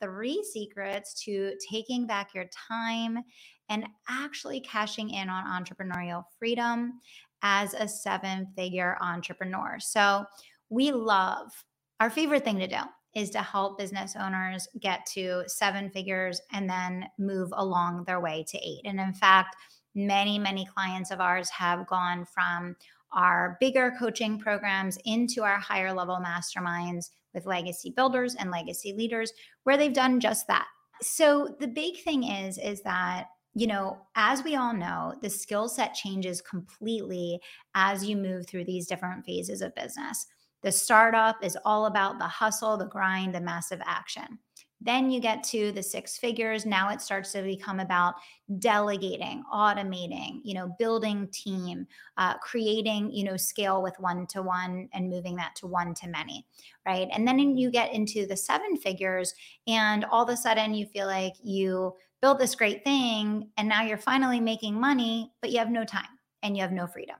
three secrets to taking back your time and actually cashing in on entrepreneurial freedom as a seven figure entrepreneur. So, we love our favorite thing to do is to help business owners get to seven figures and then move along their way to eight. And in fact, many, many clients of ours have gone from our bigger coaching programs into our higher level masterminds with legacy builders and legacy leaders where they've done just that. So the big thing is is that you know, as we all know, the skill set changes completely as you move through these different phases of business. The startup is all about the hustle, the grind, the massive action. Then you get to the six figures. Now it starts to become about delegating, automating, you know, building team, uh, creating, you know, scale with one to one and moving that to one to many, right? And then you get into the seven figures, and all of a sudden you feel like you built this great thing, and now you're finally making money, but you have no time and you have no freedom.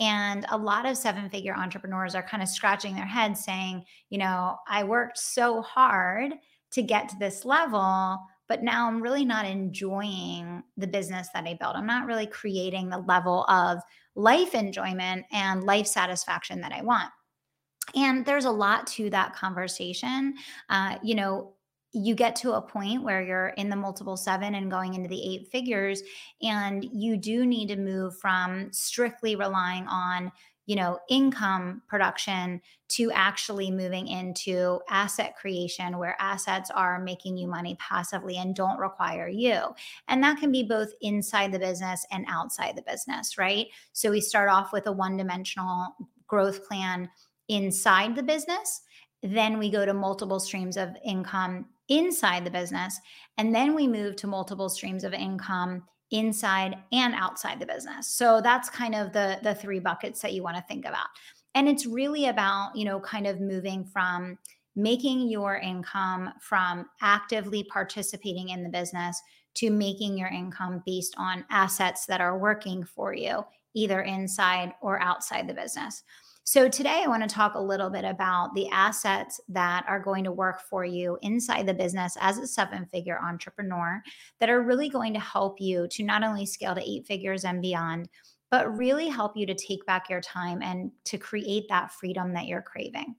And a lot of seven figure entrepreneurs are kind of scratching their heads saying, you know, I worked so hard to get to this level but now I'm really not enjoying the business that I built. I'm not really creating the level of life enjoyment and life satisfaction that I want. And there's a lot to that conversation. Uh, you know, you get to a point where you're in the multiple seven and going into the eight figures, and you do need to move from strictly relying on you know income production to actually moving into asset creation where assets are making you money passively and don't require you. And that can be both inside the business and outside the business right? So we start off with a one dimensional growth plan inside the business. Then we go to multiple streams of income inside the business. And then we move to multiple streams of income inside and outside the business. So that's kind of the the three buckets that you want to think about. And it's really about, you know, kind of moving from making your income from actively participating in the business to making your income based on assets that are working for you either inside or outside the business. So, today I want to talk a little bit about the assets that are going to work for you inside the business as a seven figure entrepreneur that are really going to help you to not only scale to eight figures and beyond, but really help you to take back your time and to create that freedom that you're craving.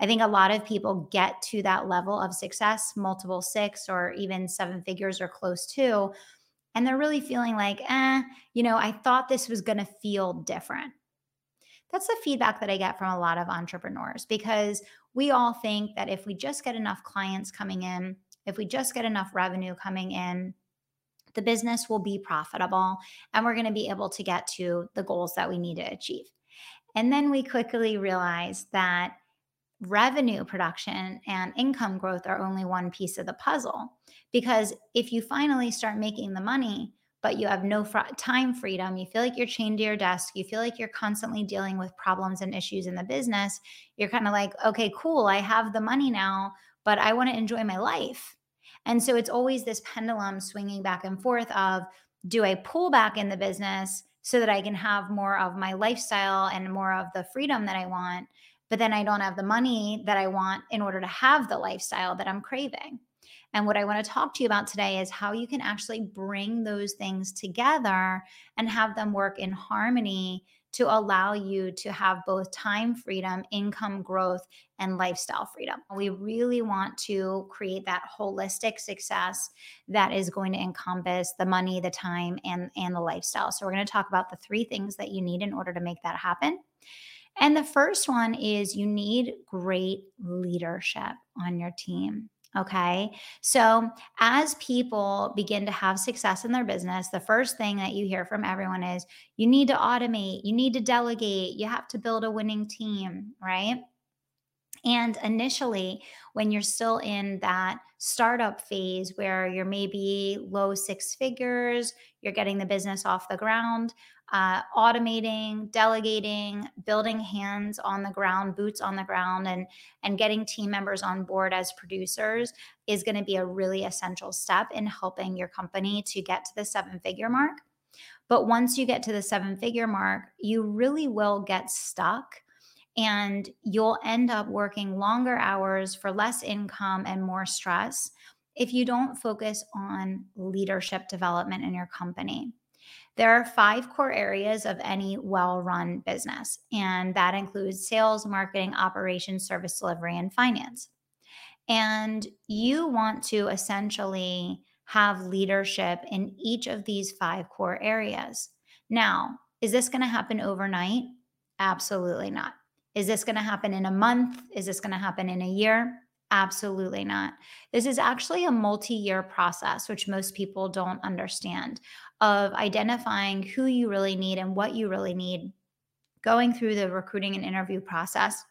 I think a lot of people get to that level of success, multiple six or even seven figures or close to, and they're really feeling like, eh, you know, I thought this was going to feel different that's the feedback that I get from a lot of entrepreneurs because we all think that if we just get enough clients coming in, if we just get enough revenue coming in, the business will be profitable and we're going to be able to get to the goals that we need to achieve. And then we quickly realize that revenue production and income growth are only one piece of the puzzle. Because if you finally start making the money, but you have no fr- time freedom, you feel like you're chained to your desk, you feel like you're constantly dealing with problems and issues in the business, you're kind of like, okay, cool, I have the money now, but I want to enjoy my life. And so it's always this pendulum swinging back and forth of do I pull back in the business so that I can have more of my lifestyle and more of the freedom that I want, but then I don't have the money that I want in order to have the lifestyle that I'm craving. And what I want to talk to you about today is how you can actually bring those things together and have them work in harmony to allow you to have both time freedom, income growth, and lifestyle freedom. We really want to create that holistic success that is going to encompass the money, the time, and, and the lifestyle. So, we're going to talk about the three things that you need in order to make that happen. And the first one is you need great leadership on your team. Okay. So, as people begin to have success in their business, the first thing that you hear from everyone is you need to automate, you need to delegate, you have to build a winning team, right? And initially, when you're still in that startup phase where you're maybe low six figures, you're getting the business off the ground, uh, automating, delegating, building hands on the ground, boots on the ground, and and getting team members on board as producers is going to be a really essential step in helping your company to get to the seven figure mark. But once you get to the seven figure mark, you really will get stuck and you'll end up working longer hours for less income and more stress if you don't focus on leadership development in your company. There are five core areas of any well run business, and that includes sales, marketing, operations, service delivery, and finance. And you want to essentially have leadership in each of these five core areas. Now, is this going to happen overnight? Absolutely not. Is this going to happen in a month? Is this going to happen in a year? Absolutely not. This is actually a multi year process, which most people don't understand, of identifying who you really need and what you really need, going through the recruiting and interview process,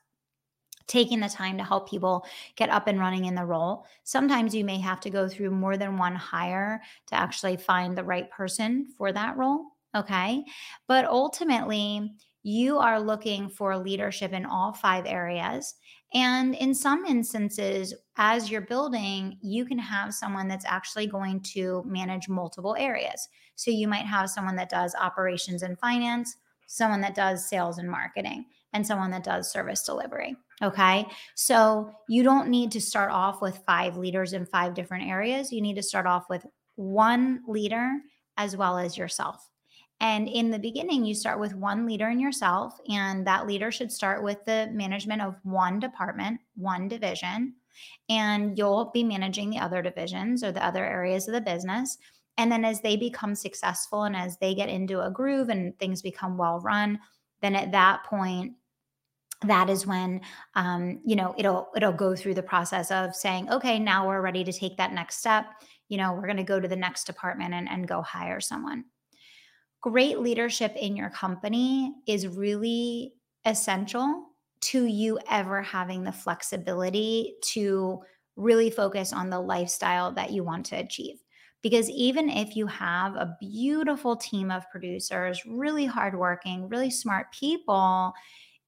taking the time to help people get up and running in the role. Sometimes you may have to go through more than one hire to actually find the right person for that role. Okay. But ultimately, you are looking for leadership in all five areas. And in some instances, as you're building, you can have someone that's actually going to manage multiple areas. So you might have someone that does operations and finance, someone that does sales and marketing, and someone that does service delivery. Okay. So you don't need to start off with five leaders in five different areas. You need to start off with one leader as well as yourself. And in the beginning, you start with one leader in yourself, and that leader should start with the management of one department, one division, and you'll be managing the other divisions or the other areas of the business. And then as they become successful and as they get into a groove and things become well run, then at that point, that is when um, you know it'll it'll go through the process of saying okay now we're ready to take that next step you know we're going to go to the next department and, and go hire someone great leadership in your company is really essential to you ever having the flexibility to really focus on the lifestyle that you want to achieve. Because even if you have a beautiful team of producers, really hardworking, really smart people,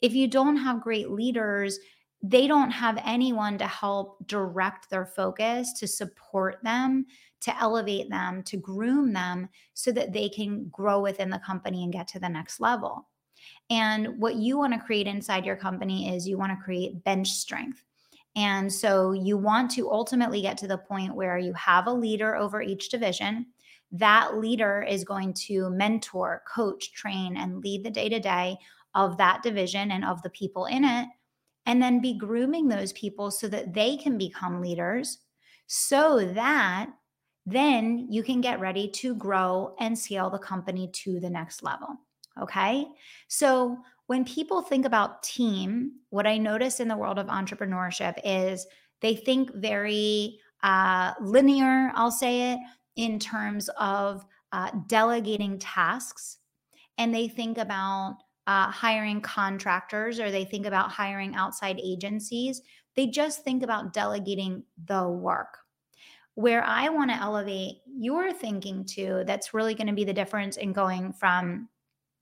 if you don't have great leaders, they don't have anyone to help direct their focus, to support them, to elevate them, to groom them so that they can grow within the company and get to the next level. And what you want to create inside your company is you want to create bench strength. And so you want to ultimately get to the point where you have a leader over each division. That leader is going to mentor, coach, train, and lead the day to day of that division and of the people in it. And then be grooming those people so that they can become leaders so that then you can get ready to grow and scale the company to the next level. Okay. So when people think about team, what I notice in the world of entrepreneurship is they think very uh, linear, I'll say it, in terms of uh, delegating tasks. And they think about uh, hiring contractors or they think about hiring outside agencies. They just think about delegating the work where I want to elevate your thinking to, that's really going to be the difference in going from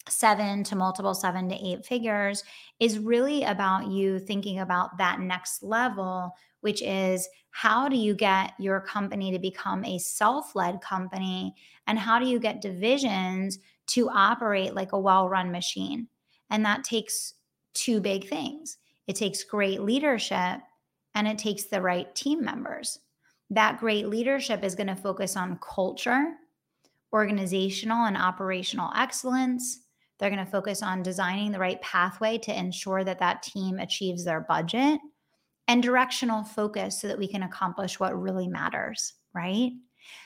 seven to multiple seven to eight figures, is really about you thinking about that next level, which is how do you get your company to become a self led company? And how do you get divisions to operate like a well run machine? And that takes two big things it takes great leadership and it takes the right team members that great leadership is going to focus on culture, organizational and operational excellence. They're going to focus on designing the right pathway to ensure that that team achieves their budget and directional focus so that we can accomplish what really matters, right?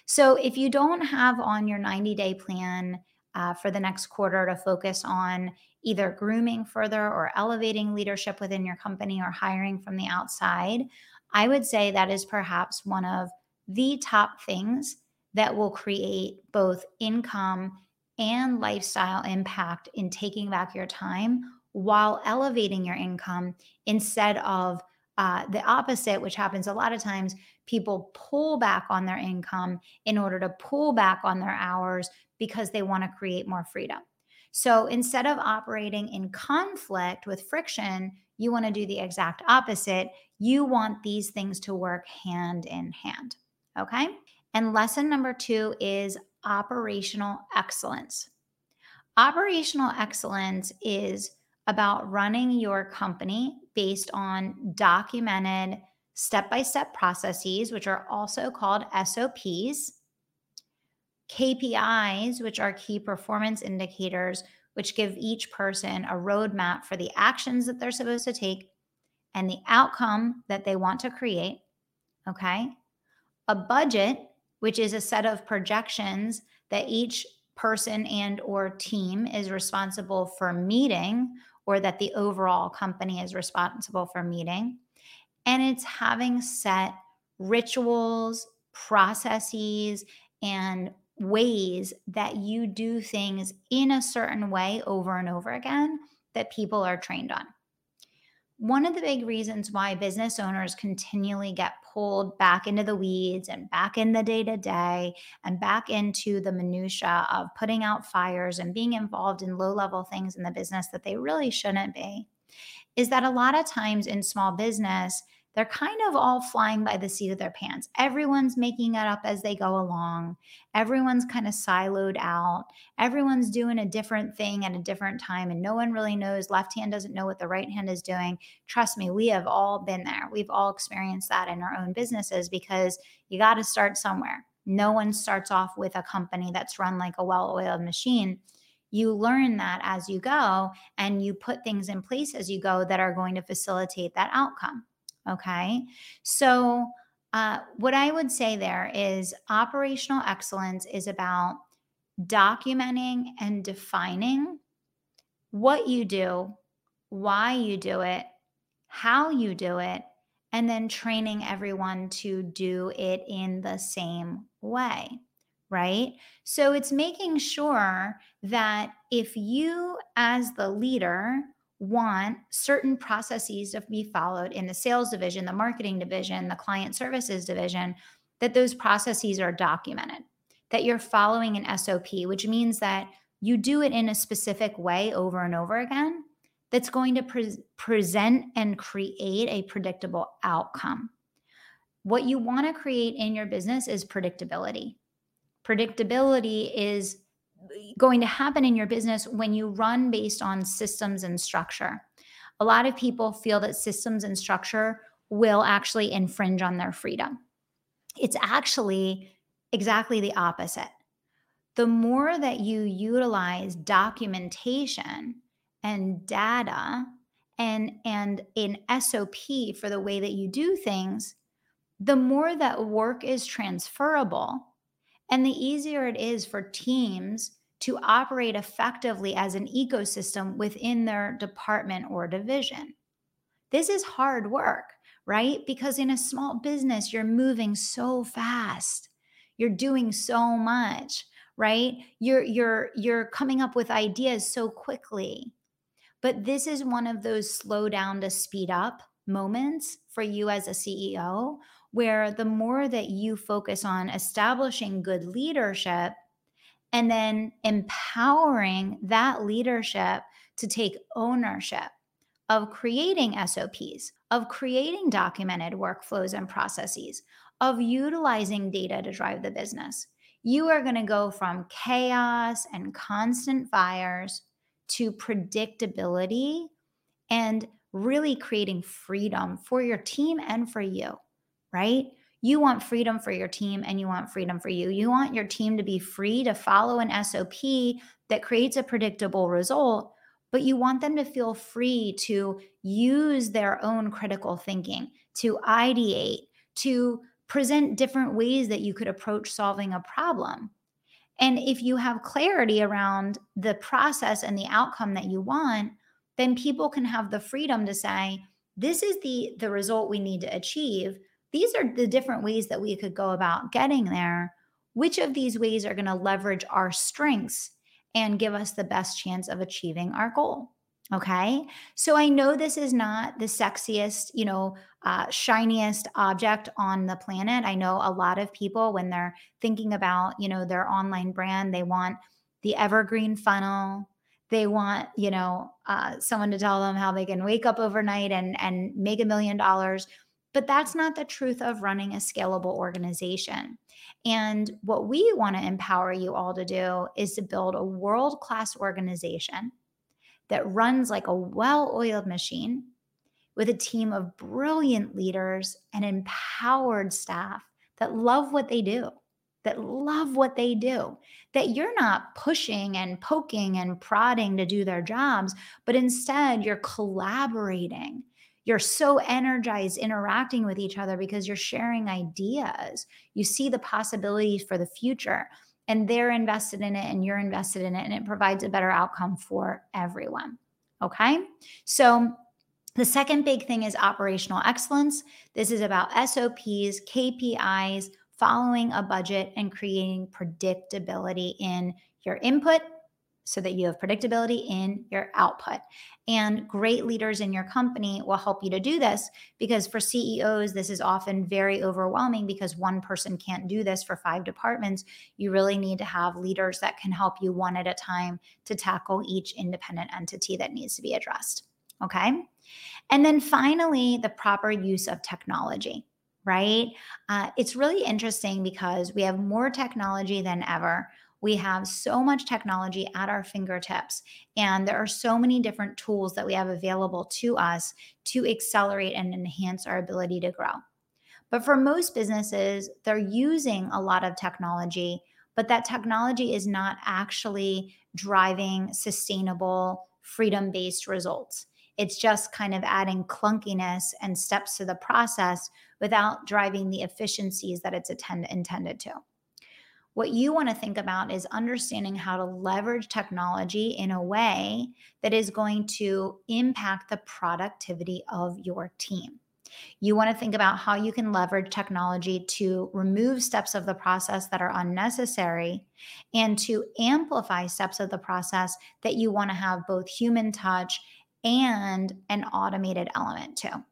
So if you don't have on your 90 day plan uh, for the next quarter to focus on either grooming further or elevating leadership within your company or hiring from the outside, I would say that is perhaps one of the top things that will create both income and lifestyle impact in taking back your time while elevating your income instead of uh, the opposite, which happens a lot of times, people pull back on their income in order to pull back on their hours because they want to create more freedom. So instead of operating in conflict with friction, you want to do the exact opposite. You want these things to work hand in hand. Okay. And lesson number two is operational excellence. Operational excellence is about running your company based on documented step by step processes, which are also called SOPs, KPIs, which are key performance indicators, which give each person a roadmap for the actions that they're supposed to take and the outcome that they want to create. Okay. A budget, which is a set of projections that each person and or team is responsible for meeting or that the overall company is responsible for meeting. And it's having set rituals, processes, and ways that you do things in a certain way over and over again that people are trained on one of the big reasons why business owners continually get pulled back into the weeds and back in the day to day and back into the minutia of putting out fires and being involved in low level things in the business that they really shouldn't be is that a lot of times in small business they're kind of all flying by the seat of their pants. Everyone's making it up as they go along. Everyone's kind of siloed out. Everyone's doing a different thing at a different time, and no one really knows. Left hand doesn't know what the right hand is doing. Trust me, we have all been there. We've all experienced that in our own businesses because you got to start somewhere. No one starts off with a company that's run like a well oiled machine you learn that as you go and you put things in place as you go that are going to facilitate that outcome. Okay. So, uh, what I would say there is operational excellence is about documenting and defining what you do, why you do it, how you do it, and then training everyone to do it in the same way. Right. So it's making sure that if you, as the leader, want certain processes to be followed in the sales division, the marketing division, the client services division, that those processes are documented, that you're following an SOP, which means that you do it in a specific way over and over again that's going to pre- present and create a predictable outcome. What you want to create in your business is predictability. Predictability is going to happen in your business when you run based on systems and structure. A lot of people feel that systems and structure will actually infringe on their freedom. It's actually exactly the opposite. The more that you utilize documentation and data and and an SOP for the way that you do things, the more that work is transferable and the easier it is for teams to operate effectively as an ecosystem within their department or division. This is hard work, right? Because in a small business, you're moving so fast. You're doing so much, right? You're you're you're coming up with ideas so quickly. But this is one of those slow down to speed up moments for you as a CEO where the more that you focus on establishing good leadership and then empowering that leadership to take ownership of creating SOPs, of creating documented workflows and processes, of utilizing data to drive the business. You are going to go from chaos and constant fires to predictability and really creating freedom for your team and for you right? You want freedom for your team and you want freedom for you. You want your team to be free to follow an SOP that creates a predictable result, but you want them to feel free to use their own critical thinking, to ideate, to present different ways that you could approach solving a problem. And if you have clarity around the process and the outcome that you want, then people can have the freedom to say, this is the the result we need to achieve these are the different ways that we could go about getting there. Which of these ways are going to leverage our strengths and give us the best chance of achieving our goal? Okay. So I know this is not the sexiest, you know, uh, shiniest object on the planet. I know a lot of people, when they're thinking about, you know, their online brand, they want the evergreen funnel. They want, you know, uh, someone to tell them how they can wake up overnight and and make a million dollars. But that's not the truth of running a scalable organization. And what we want to empower you all to do is to build a world class organization that runs like a well oiled machine with a team of brilliant leaders and empowered staff that love what they do, that love what they do, that you're not pushing and poking and prodding to do their jobs, but instead you're collaborating. You're so energized interacting with each other because you're sharing ideas. You see the possibilities for the future and they're invested in it and you're invested in it and it provides a better outcome for everyone. Okay. So, the second big thing is operational excellence. This is about SOPs, KPIs, following a budget, and creating predictability in your input so that you have predictability in your output. And great leaders in your company will help you to do this because for CEOs, this is often very overwhelming because one person can't do this for five departments. You really need to have leaders that can help you one at a time to tackle each independent entity that needs to be addressed. Okay. And then finally, the proper use of technology right? Uh, it's really interesting because we have more technology than ever. We have so much technology at our fingertips, and there are so many different tools that we have available to us to accelerate and enhance our ability to grow. But for most businesses, they're using a lot of technology, but that technology is not actually driving sustainable, freedom based results. It's just kind of adding clunkiness and steps to the process without driving the efficiencies that it's attend- intended to. What you want to think about is understanding how to leverage technology in a way that is going to impact the productivity of your team. You want to think about how you can leverage technology to remove steps of the process that are unnecessary and to amplify steps of the process that you want to have both human touch and an automated element to.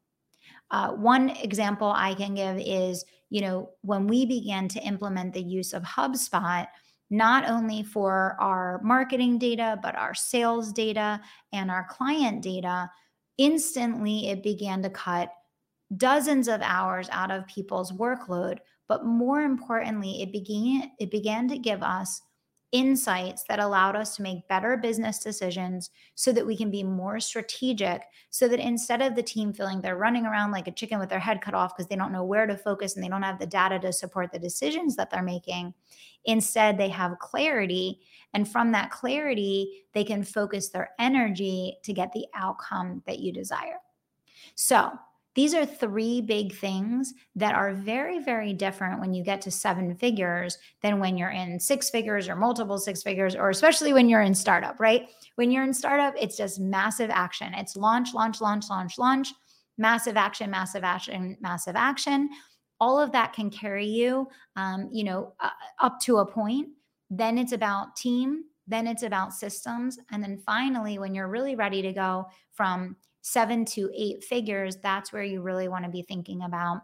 Uh, one example I can give is you know, when we began to implement the use of HubSpot, not only for our marketing data, but our sales data and our client data, instantly it began to cut dozens of hours out of people's workload. But more importantly, it began it began to give us insights that allowed us to make better business decisions so that we can be more strategic. So that instead of the team feeling they're running around like a chicken with their head cut off because they don't know where to focus and they don't have the data to support the decisions that they're making, instead they have clarity. And from that clarity, they can focus their energy to get the outcome that you desire. So, these are three big things that are very, very different when you get to seven figures than when you're in six figures or multiple six figures, or especially when you're in startup, right? When you're in startup, it's just massive action. It's launch, launch, launch, launch, launch, massive action, massive action, massive action. All of that can carry you, um, you know, uh, up to a point. Then it's about team. Then it's about systems. And then finally, when you're really ready to go from seven to eight figures, that's where you really want to be thinking about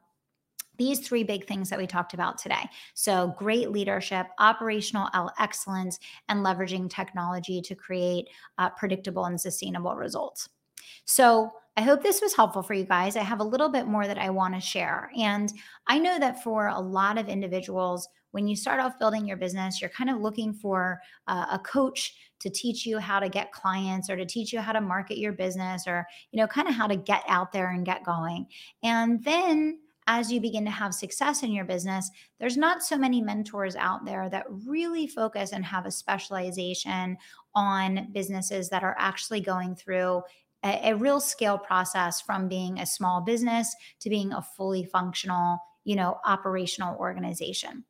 these three big things that we talked about today. So, great leadership, operational excellence, and leveraging technology to create uh, predictable and sustainable results. So, I hope this was helpful for you guys. I have a little bit more that I want to share. And I know that for a lot of individuals, when you start off building your business, you're kind of looking for uh, a coach to teach you how to get clients or to teach you how to market your business or, you know, kind of how to get out there and get going. And then as you begin to have success in your business, there's not so many mentors out there that really focus and have a specialization on businesses that are actually going through a, a, real scale process from being a small business to being a fully functional, you know, operational organization.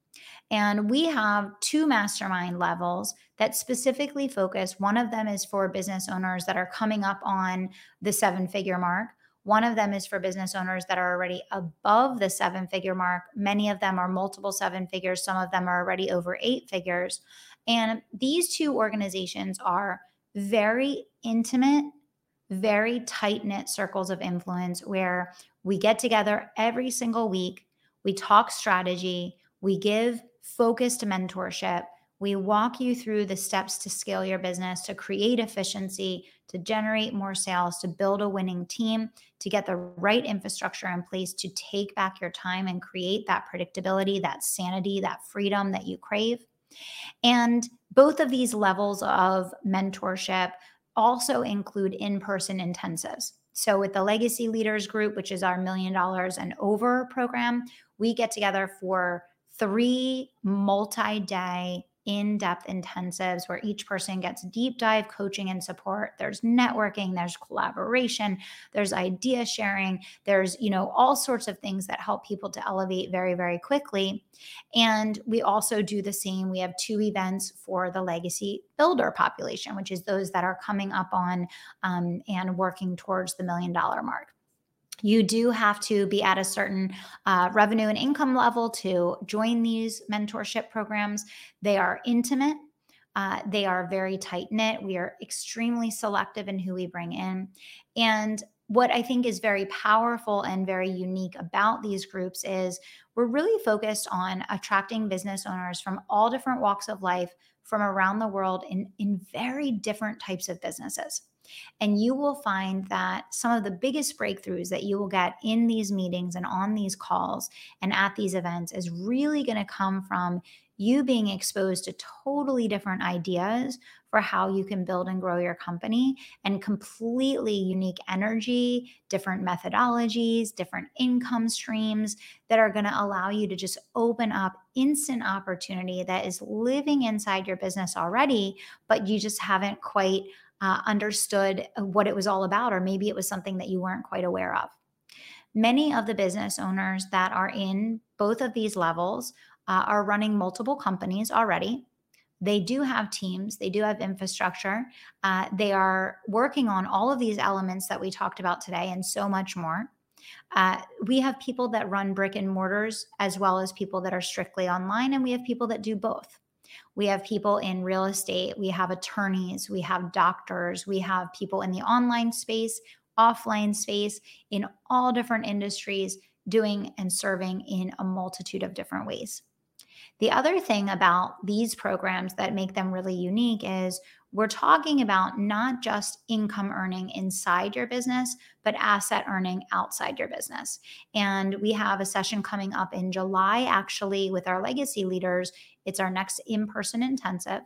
And we have two mastermind levels that specifically focus. One of them is for business owners that are coming up on the seven figure mark. One of them is for business owners that are already above the seven figure mark. Many of them are multiple seven figures, some of them are already over eight figures. And these two organizations are very intimate, very tight knit circles of influence where we get together every single week, we talk strategy, we give focused mentorship, we walk you through the steps to scale your business, to create efficiency, to generate more sales, to build a winning team, to get the right infrastructure in place to take back your time and create that predictability, that sanity, that freedom that you crave. And both of these levels of mentorship also include in person intensives. So, with the Legacy Leaders Group, which is our million dollars and over program, we get together for three multi day in depth intensives where each person gets deep dive coaching and support. There's networking, there's collaboration, there's idea sharing, there's, you know, all sorts of things that help people to elevate very, very quickly. And we also do the same. We have two events for the legacy builder population, which is those that are coming up on um, and working towards the million dollar mark you do have to be at a certain uh, revenue and income level to join these mentorship programs. They are intimate. Uh, they are very tight knit. We are extremely selective in who we bring in. And what I think is very powerful and very unique about these groups is we're really focused on attracting business owners from all different walks of life from around the world in, in very different types of businesses. And you will find that some of the biggest breakthroughs that you will get in these meetings and on these calls and at these events is really going to come from you being exposed to totally different ideas for how you can build and grow your company and completely unique energy, different methodologies, different income streams that are going to allow you to just open up instant opportunity that is living inside your business already, but you just haven't quite uh, understood uh, what it was all about, or maybe it was something that you weren't quite aware of. Many of the business owners that are in both of these levels uh, are running multiple companies already. They do have teams, they do have infrastructure. Uh, they are working on all of these elements that we talked about today and so much more. Uh, we have people that run brick and mortars as well as people that are strictly online, and we have people that do both. We have people in real estate, we have attorneys, we have doctors, we have people in the online space, offline space, in all different industries, doing and serving in a multitude of different ways. The other thing about these programs that make them really unique is we're talking about not just income earning inside your business, but asset earning outside your business. And we have a session coming up in July, actually, with our legacy leaders. It's our next in person intensive.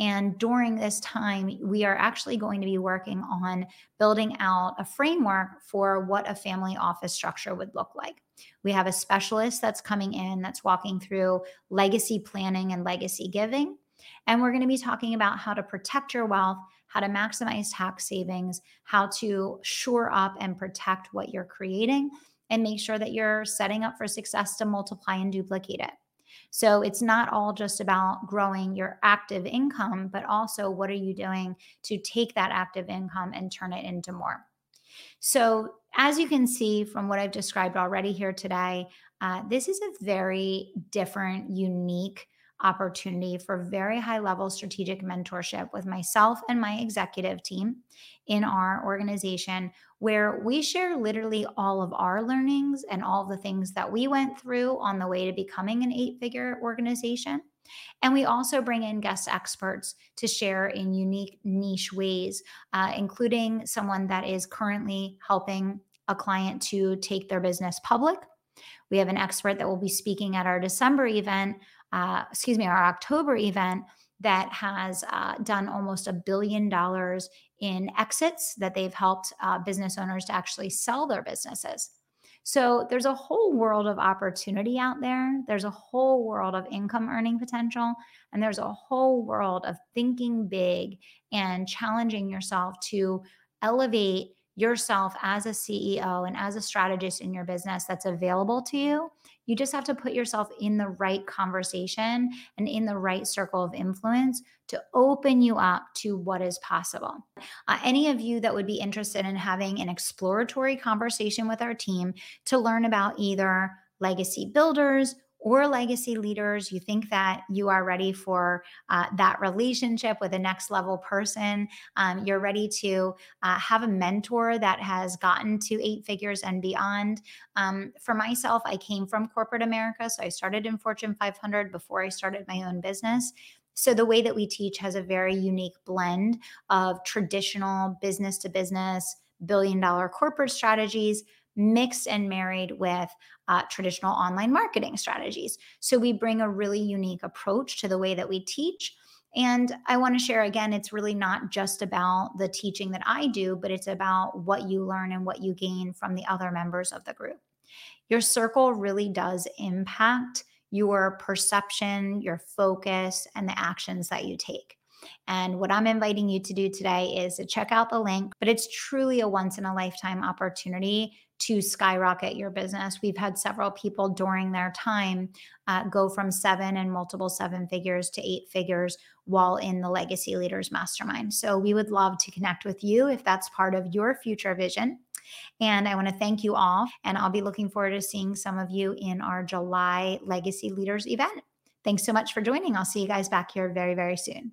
And during this time, we are actually going to be working on building out a framework for what a family office structure would look like. We have a specialist that's coming in that's walking through legacy planning and legacy giving. And we're going to be talking about how to protect your wealth, how to maximize tax savings, how to shore up and protect what you're creating, and make sure that you're setting up for success to multiply and duplicate it. So it's not all just about growing your active income, but also what are you doing to take that active income and turn it into more. So, as you can see from what I've described already here today, uh, this is a very different, unique opportunity for very high level strategic mentorship with myself and my executive team in our organization, where we share literally all of our learnings and all the things that we went through on the way to becoming an eight figure organization. And we also bring in guest experts to share in unique niche ways, uh, including someone that is currently helping a client to take their business public. We have an expert that will be speaking at our December event uh, excuse me, our October event that has uh, done almost a billion dollars in exits that they've helped uh, business owners to actually sell their businesses. So there's a whole world of opportunity out there. There's a whole world of income earning potential. And there's a whole world of thinking big and challenging yourself to elevate yourself as a CEO and as a strategist in your business that's available to you. You just have to put yourself in the right conversation and in the right circle of influence to open you up to what is possible. Uh, any of you that would be interested in having an exploratory conversation with our team to learn about either legacy builders or legacy leaders, you think that you are ready for uh, that relationship with a next level person, um, you're ready to uh, have a mentor that has gotten to eight figures and beyond. Um, for myself, I came from corporate America. So I started in Fortune 500 before I started my own business. So, the way that we teach has a very unique blend of traditional business to business, billion dollar corporate strategies mixed and married with uh, traditional online marketing strategies. So, we bring a really unique approach to the way that we teach. And I want to share again, it's really not just about the teaching that I do, but it's about what you learn and what you gain from the other members of the group. Your circle really does impact your perception, your focus, and the actions that you take. And what I'm inviting you to do today is to check out the link, but it's truly a once in a lifetime opportunity to skyrocket your business. We've had several people during their time uh, go from seven and multiple seven figures to eight figures while in the Legacy Leaders Mastermind. So we would love to connect with you if that's part of your future vision. And I want to thank you all. And I'll be looking forward to seeing some of you in our July Legacy Leaders event. Thanks so much for joining. I'll see you guys back here very, very soon.